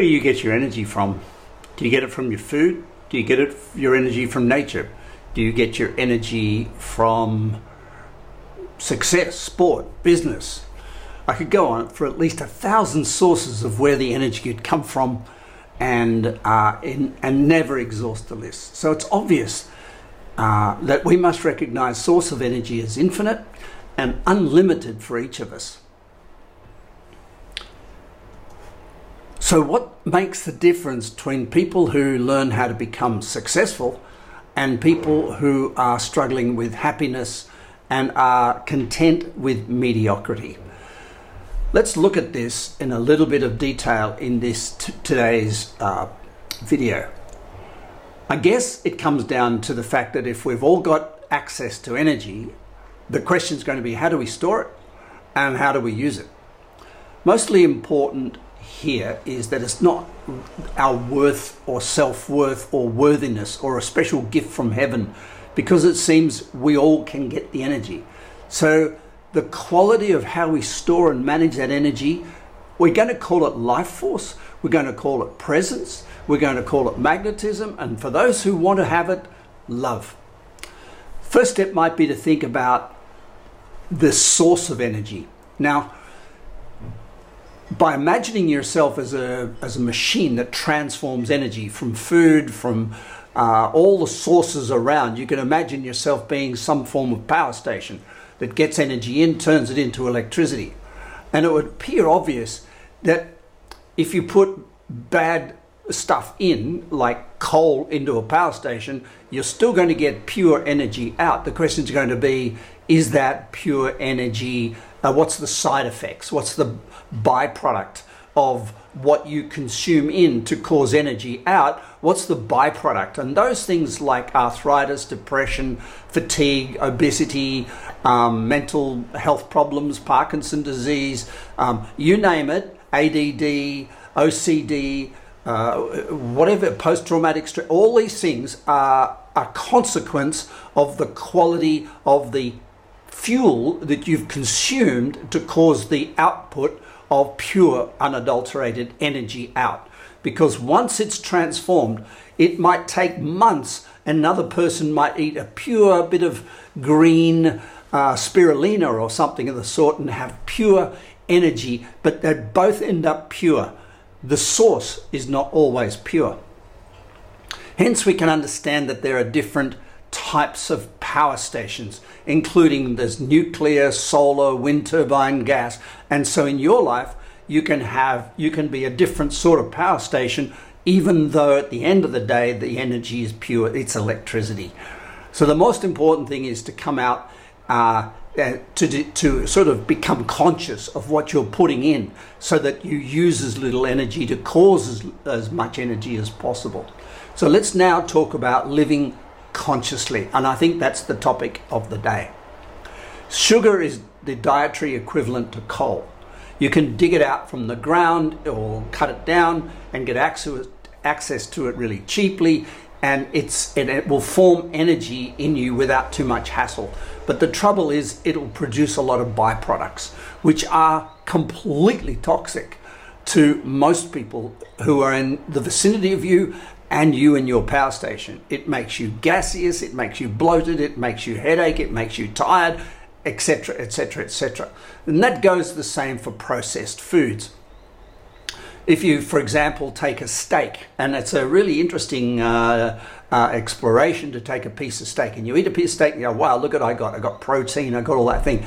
Where do you get your energy from? Do you get it from your food? Do you get it your energy from nature? Do you get your energy from success, sport, business? I could go on for at least a thousand sources of where the energy could come from and, uh, in, and never exhaust the list. So it's obvious uh, that we must recognize source of energy as infinite and unlimited for each of us. So, what makes the difference between people who learn how to become successful and people who are struggling with happiness and are content with mediocrity? Let's look at this in a little bit of detail in this t- today's uh, video. I guess it comes down to the fact that if we've all got access to energy, the question is going to be how do we store it and how do we use it? Mostly important here is that it's not our worth or self worth or worthiness or a special gift from heaven because it seems we all can get the energy. So, the quality of how we store and manage that energy, we're going to call it life force, we're going to call it presence, we're going to call it magnetism, and for those who want to have it, love. First step might be to think about the source of energy. Now, by imagining yourself as a, as a machine that transforms energy from food, from uh, all the sources around, you can imagine yourself being some form of power station that gets energy in, turns it into electricity. And it would appear obvious that if you put bad stuff in, like coal into a power station, you're still going to get pure energy out. The question is going to be is that pure energy? Uh, what's the side effects? What's the byproduct of what you consume in to cause energy out? What's the byproduct? And those things like arthritis, depression, fatigue, obesity, um, mental health problems, Parkinson disease, um, you name it, ADD, OCD, uh, whatever, post traumatic stress, all these things are a consequence of the quality of the fuel that you've consumed to cause the output of pure, unadulterated energy out. Because once it's transformed, it might take months. Another person might eat a pure bit of green uh, spirulina or something of the sort and have pure energy, but they both end up pure. The source is not always pure. Hence, we can understand that there are different types of power stations, including there's nuclear, solar, wind turbine, gas. And so in your life, you can have, you can be a different sort of power station, even though at the end of the day, the energy is pure, it's electricity. So the most important thing is to come out uh, uh, to, to sort of become conscious of what you're putting in so that you use as little energy to cause as, as much energy as possible. So let's now talk about living consciously. And I think that's the topic of the day. Sugar is the dietary equivalent to coal. You can dig it out from the ground or cut it down and get access, to it really cheaply and it's and it will form energy in you without too much hassle. But the trouble is it'll produce a lot of byproducts which are completely toxic to most people who are in the vicinity of you and you and your power station. It makes you gaseous, it makes you bloated, it makes you headache, it makes you tired, etc., etc., etc. And that goes the same for processed foods. If you, for example, take a steak, and it's a really interesting uh, uh, exploration to take a piece of steak, and you eat a piece of steak, and you go, wow, look at I got, I got protein, I got all that thing.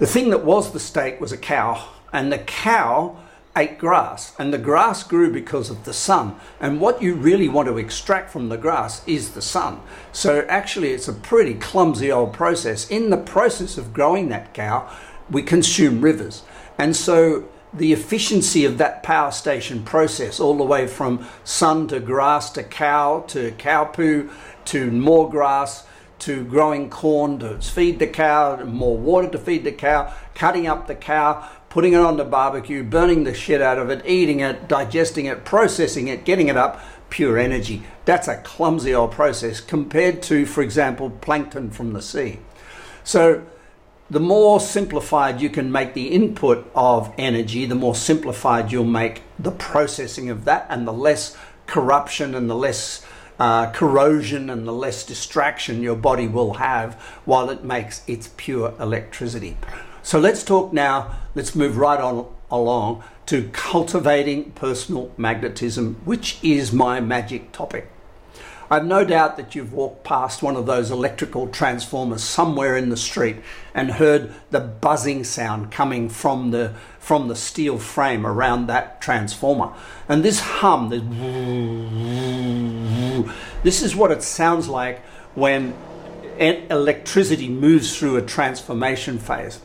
The thing that was the steak was a cow, and the cow ate grass, and the grass grew because of the sun. And what you really want to extract from the grass is the sun. So actually, it's a pretty clumsy old process. In the process of growing that cow, we consume rivers. And so the efficiency of that power station process, all the way from sun to grass to cow to cow poo to more grass to growing corn to feed the cow, more water to feed the cow, cutting up the cow, putting it on the barbecue, burning the shit out of it, eating it, digesting it, processing it, getting it up, pure energy. That's a clumsy old process compared to, for example, plankton from the sea. So the more simplified you can make the input of energy, the more simplified you'll make the processing of that, and the less corruption and the less uh, corrosion and the less distraction your body will have while it makes its pure electricity. So let's talk now, let's move right on along to cultivating personal magnetism, which is my magic topic. I've no doubt that you've walked past one of those electrical transformers somewhere in the street and heard the buzzing sound coming from the from the steel frame around that transformer. And this hum, this, this is what it sounds like when electricity moves through a transformation phase.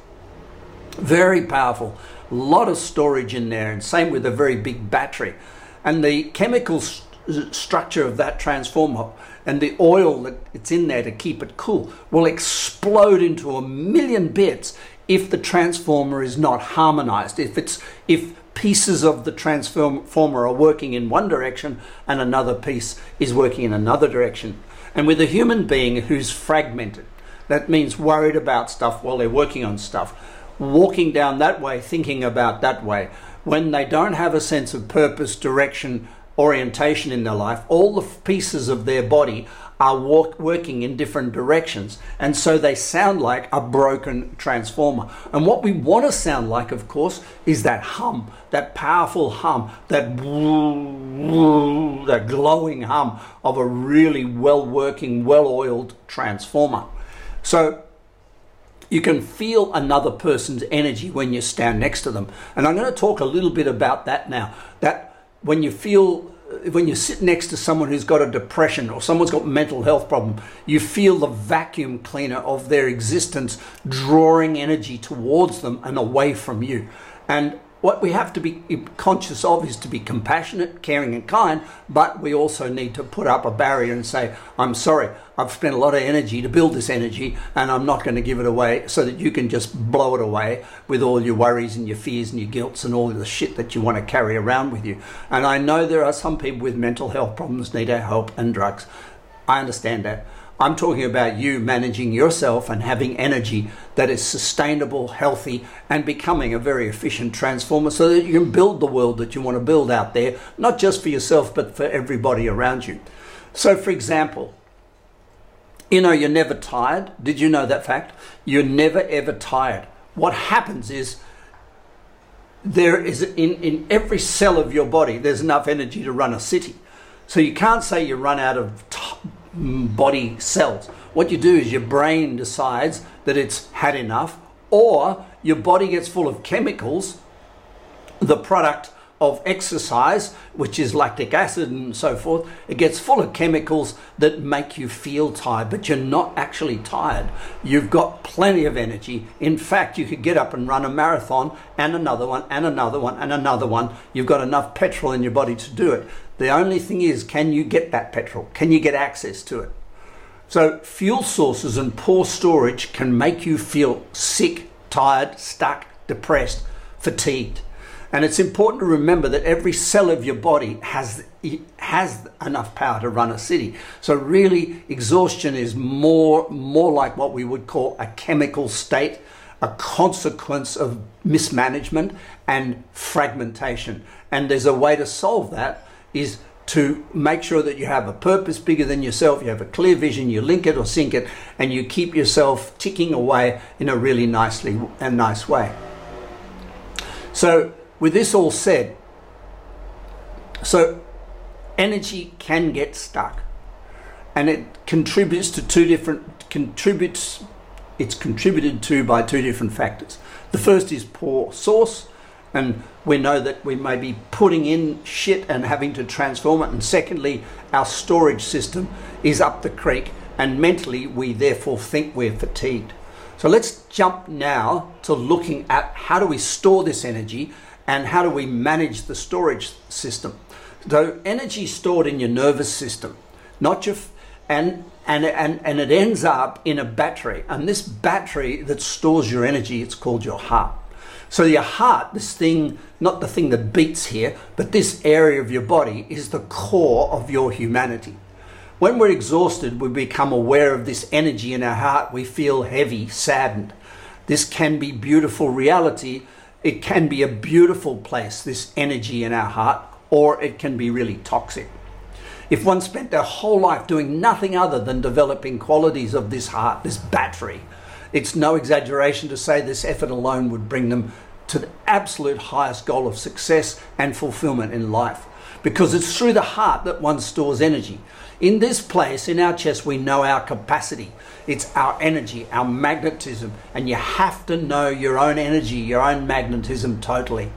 Very powerful. A lot of storage in there, and same with a very big battery. And the chemicals structure of that transformer and the oil that it's in there to keep it cool will explode into a million bits if the transformer is not harmonized if it's if pieces of the transformer are working in one direction and another piece is working in another direction and with a human being who's fragmented that means worried about stuff while they're working on stuff walking down that way thinking about that way when they don't have a sense of purpose direction orientation in their life, all the pieces of their body are walk, working in different directions. And so they sound like a broken transformer. And what we want to sound like, of course, is that hum, that powerful hum, that that glowing hum of a really well working, well oiled transformer. So you can feel another person's energy when you stand next to them. And I'm going to talk a little bit about that now. That when you feel when you sit next to someone who's got a depression or someone's got mental health problem you feel the vacuum cleaner of their existence drawing energy towards them and away from you and what we have to be conscious of is to be compassionate, caring, and kind, but we also need to put up a barrier and say, I'm sorry, I've spent a lot of energy to build this energy, and I'm not going to give it away so that you can just blow it away with all your worries and your fears and your guilts and all the shit that you want to carry around with you. And I know there are some people with mental health problems need our help and drugs. I understand that. I'm talking about you managing yourself and having energy that is sustainable, healthy, and becoming a very efficient transformer so that you can build the world that you want to build out there, not just for yourself, but for everybody around you. So, for example, you know, you're never tired. Did you know that fact? You're never ever tired. What happens is there is in, in every cell of your body, there's enough energy to run a city. So you can't say you run out of body cells. What you do is your brain decides that it's had enough, or your body gets full of chemicals, the product of exercise, which is lactic acid and so forth, it gets full of chemicals that make you feel tired, but you're not actually tired. You've got plenty of energy. In fact, you could get up and run a marathon and another one and another one and another one. You've got enough petrol in your body to do it. The only thing is, can you get that petrol? Can you get access to it? So, fuel sources and poor storage can make you feel sick, tired, stuck, depressed, fatigued. And it's important to remember that every cell of your body has, has enough power to run a city. So really, exhaustion is more, more like what we would call a chemical state, a consequence of mismanagement and fragmentation. And there's a way to solve that is to make sure that you have a purpose bigger than yourself, you have a clear vision, you link it or sync it, and you keep yourself ticking away in a really nicely and nice way. So, with this all said, so energy can get stuck, and it contributes to two different contributes. It's contributed to by two different factors. The first is poor source, and we know that we may be putting in shit and having to transform it. And secondly, our storage system is up the creek, and mentally, we therefore think we're fatigued. So let's jump now to looking at how do we store this energy and how do we manage the storage system. So energy stored in your nervous system, not your and and and and it ends up in a battery. And this battery that stores your energy, it's called your heart. So your heart, this thing, not the thing that beats here, but this area of your body is the core of your humanity. When we're exhausted, we become aware of this energy in our heart. We feel heavy, saddened. This can be beautiful reality. It can be a beautiful place, this energy in our heart, or it can be really toxic. If one spent their whole life doing nothing other than developing qualities of this heart, this battery, it's no exaggeration to say this effort alone would bring them to the absolute highest goal of success and fulfillment in life. Because it's through the heart that one stores energy. In this place, in our chest, we know our capacity. It's our energy, our magnetism, and you have to know your own energy, your own magnetism totally.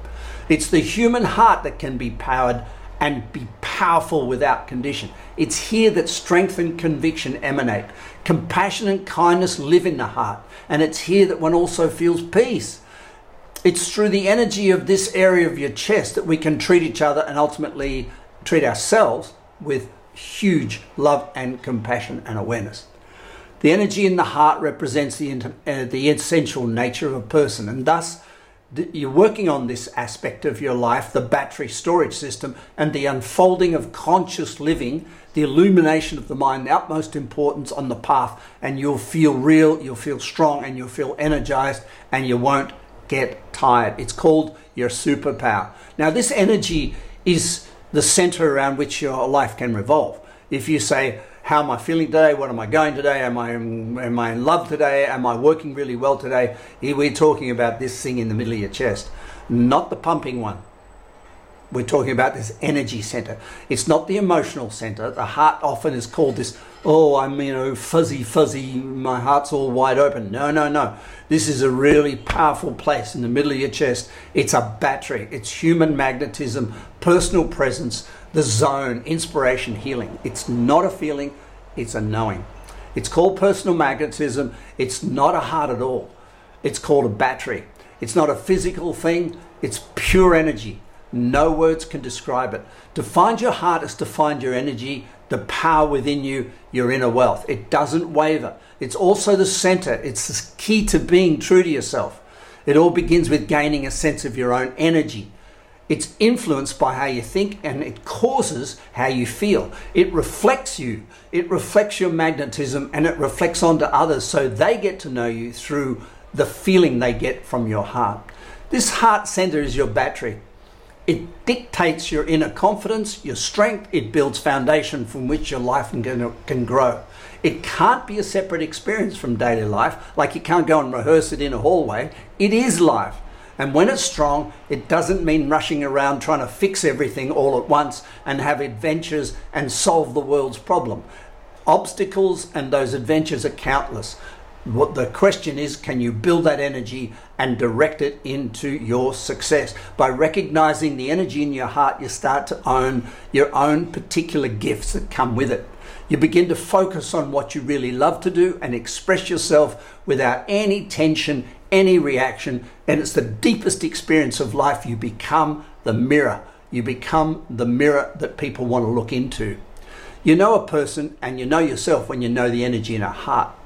It's the human heart that can be powered and be powerful without condition. It's here that strength and conviction emanate. Compassion and kindness live in the heart, and it's here that one also feels peace. It's through the energy of this area of your chest that we can treat each other and ultimately treat ourselves with huge love and compassion and awareness. The energy in the heart represents the, uh, the essential nature of a person, and thus you're working on this aspect of your life, the battery storage system, and the unfolding of conscious living, the illumination of the mind, the utmost importance on the path, and you'll feel real, you'll feel strong, and you'll feel energized, and you won't get tired. It's called your superpower. Now, this energy is the center around which your life can revolve. If you say, how am I feeling today? What am I going today? Am I, am I in love today? Am I working really well today? We're talking about this thing in the middle of your chest, not the pumping one. We're talking about this energy center. It's not the emotional center. The heart often is called this, oh, I'm, you know, fuzzy, fuzzy, my heart's all wide open. No, no, no. This is a really powerful place in the middle of your chest. It's a battery, it's human magnetism, personal presence, the zone, inspiration, healing. It's not a feeling, it's a knowing. It's called personal magnetism. It's not a heart at all. It's called a battery. It's not a physical thing, it's pure energy. No words can describe it. To find your heart is to find your energy, the power within you, your inner wealth. It doesn't waver. It's also the center. It's the key to being true to yourself. It all begins with gaining a sense of your own energy. It's influenced by how you think and it causes how you feel. It reflects you. It reflects your magnetism and it reflects onto others so they get to know you through the feeling they get from your heart. This heart center is your battery. It dictates your inner confidence, your strength. It builds foundation from which your life can, grow. It can't be a separate experience from daily life, like you can't go and rehearse it in a hallway. It is life. And when it's strong, it doesn't mean rushing around trying to fix everything all at once and have adventures and solve the world's problem. Obstacles and those adventures are countless. What the question is, can you build that energy and direct it into your success? By recognizing the energy in your heart, you start to own your own particular gifts that come with it. You begin to focus on what you really love to do and express yourself without any tension, any reaction. And it's the deepest experience of life. You become the mirror. You become the mirror that people want to look into. You know a person and you know yourself when you know the energy in a heart.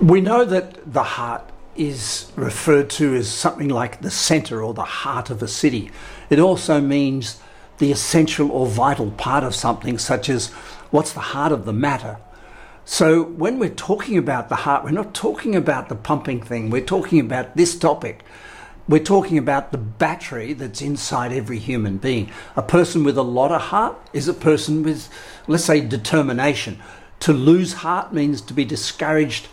We know that the heart is referred to as something like the center or the heart of a city. It also means the essential or vital part of something, such as what's the heart of the matter. So, when we're talking about the heart, we're not talking about the pumping thing, we're talking about this topic. We're talking about the battery that's inside every human being. A person with a lot of heart is a person with, let's say, determination. To lose heart means to be discouraged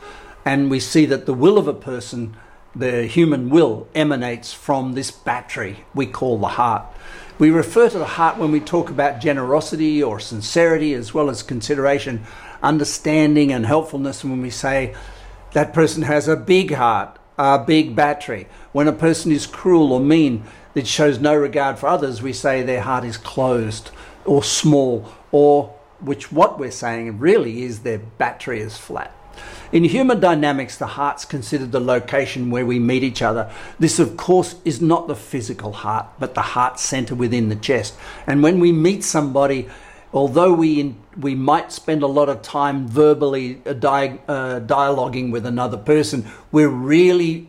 and we see that the will of a person, the human will, emanates from this battery we call the heart. We refer to the heart when we talk about generosity or sincerity, as well as consideration, understanding, and helpfulness, when we say that person has a big heart, a big battery. When a person is cruel or mean, that shows no regard for others, we say their heart is closed or small, or which what we're saying really is their battery is flat. In human dynamics, the heart's considered the location where we meet each other. This, of course, is not the physical heart, but the heart center within the chest. And when we meet somebody, although we we might spend a lot of time verbally uh, di- uh, dialoguing with another person, we're really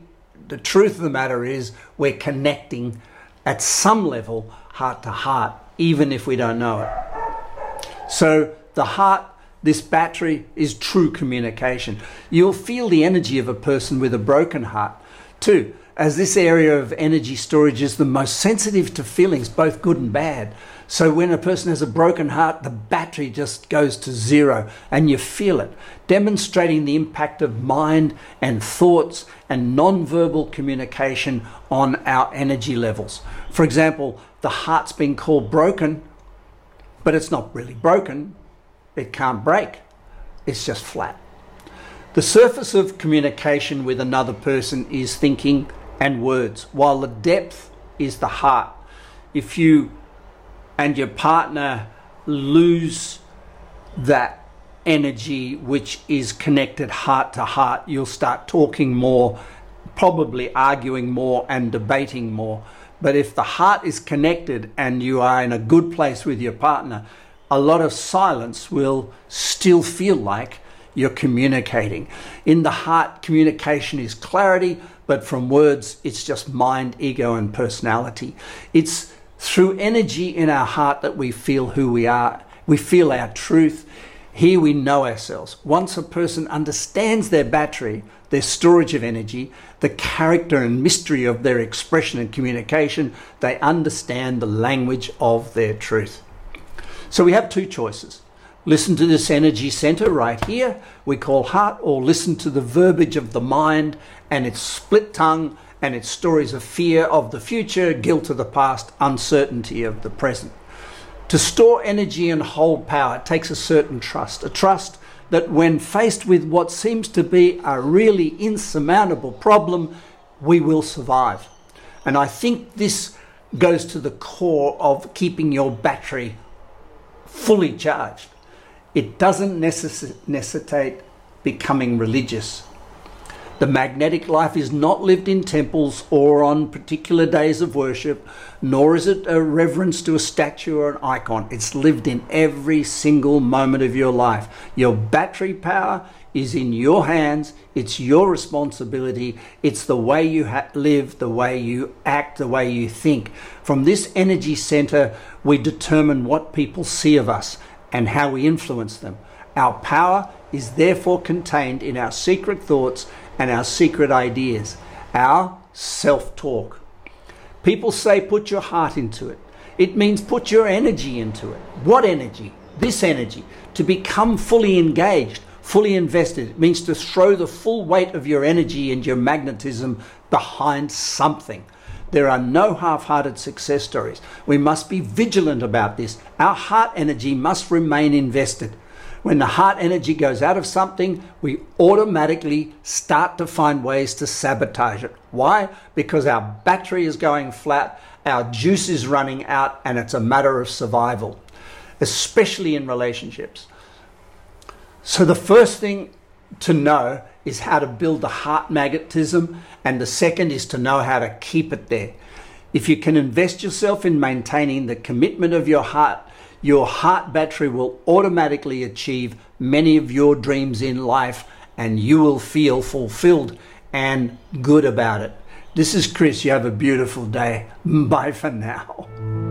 the truth of the matter is we're connecting at some level heart to heart, even if we don't know it. So the heart this battery is true communication. You'll feel the energy of a person with a broken heart. Two, as this area of energy storage is the most sensitive to feelings, both good and bad. So when a person has a broken heart, the battery just goes to zero and you feel it, demonstrating the impact of mind and thoughts and non-verbal communication on our energy levels. For example, the heart's been called broken, but it's not really broken. It can't break. It's just flat. The surface of communication with another person is thinking and words, while the depth is the heart. If you and your partner lose that energy which is connected heart to heart, you'll start talking more, probably arguing more and debating more. But if the heart is connected and you are in a good place with your partner, a lot of silence will still feel like you're communicating. In the heart, communication is clarity, but from words, it's just mind, ego, and personality. It's through energy in our heart that we feel who we are. We feel our truth. Here we know ourselves. Once a person understands their battery, their storage of energy, the character and mystery of their expression and communication, they understand the language of their truth. So we have two choices listen to this energy center right here, we call heart, or listen to the verbiage of the mind and its split tongue and its stories of fear of the future, guilt of the past, uncertainty of the present. To store energy and hold power takes a certain trust, a trust that when faced with what seems to be a really insurmountable problem, we will survive. And I think this goes to the core of keeping your battery fully charged. It doesn't necessitate becoming religious. The magnetic life is not lived in temples or on particular days of worship, nor is it a reverence to a statue or an icon. It's lived in every single moment of your life. Your battery power is in your hands. It's your responsibility. It's the way you ha- live, the way you act, the way you think. From this energy center, we determine what people see of us and how we influence them. Our power is therefore contained in our secret thoughts and our secret ideas, our self talk. People say put your heart into it. It means put your energy into it. What energy? This energy. To become fully engaged, fully invested. It means to throw the full weight of your energy and your magnetism behind something. There are no half hearted success stories. We must be vigilant about this. Our heart energy must remain invested. When the heart energy goes out of something, we automatically start to find ways to sabotage it. Why? Because our battery is going flat, our juice is running out, and it's a matter of survival, especially in relationships. So, the first thing to know is how to build the heart magnetism, and the second is to know how to keep it there. If you can invest yourself in maintaining the commitment of your heart your heart battery will automatically achieve many of your dreams in life and you will feel fulfilled and good about it. This is Chris. You have a beautiful day. Bye for now.